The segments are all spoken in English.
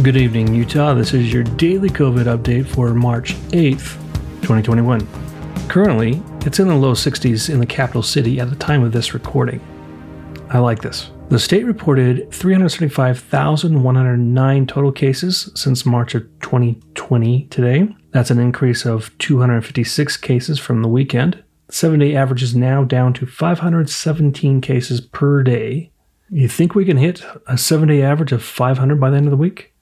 Good evening, Utah. This is your daily COVID update for March 8th, 2021. Currently, it's in the low 60s in the capital city at the time of this recording. I like this. The state reported 375,109 total cases since March of 2020 today. That's an increase of 256 cases from the weekend. The seven day average is now down to 517 cases per day. You think we can hit a seven day average of 500 by the end of the week?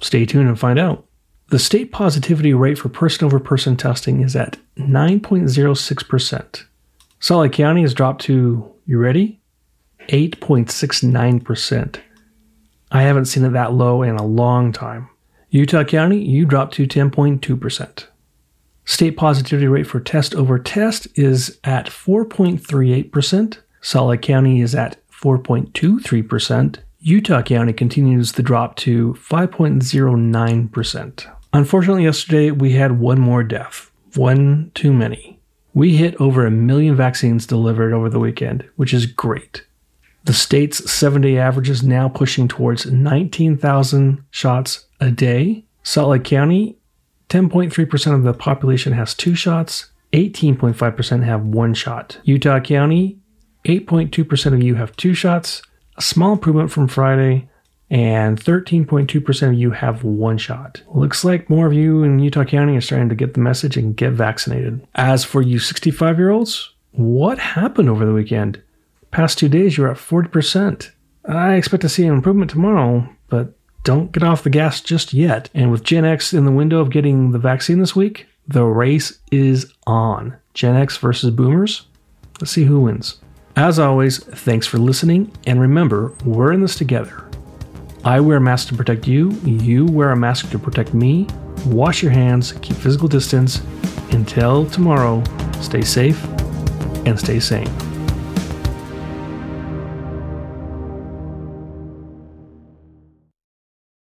Stay tuned and find out. The state positivity rate for person over person testing is at 9.06%. Salt Lake County has dropped to, you ready? 8.69%. I haven't seen it that low in a long time. Utah County, you dropped to 10.2%. State positivity rate for test over test is at 4.38%. Salt Lake County is at 4.23%. Utah County continues the drop to 5.09%. Unfortunately, yesterday we had one more death, one too many. We hit over a million vaccines delivered over the weekend, which is great. The state's seven day average is now pushing towards 19,000 shots a day. Salt Lake County, 10.3% of the population has two shots, 18.5% have one shot. Utah County, 8.2% of you have two shots, a small improvement from Friday, and 13.2% of you have one shot. Looks like more of you in Utah County are starting to get the message and get vaccinated. As for you 65 year olds, what happened over the weekend? Past two days, you're at 40%. I expect to see an improvement tomorrow, but don't get off the gas just yet. And with Gen X in the window of getting the vaccine this week, the race is on. Gen X versus Boomers. Let's see who wins. As always, thanks for listening, and remember, we're in this together. I wear a mask to protect you, you wear a mask to protect me. Wash your hands, keep physical distance. Until tomorrow, stay safe and stay sane.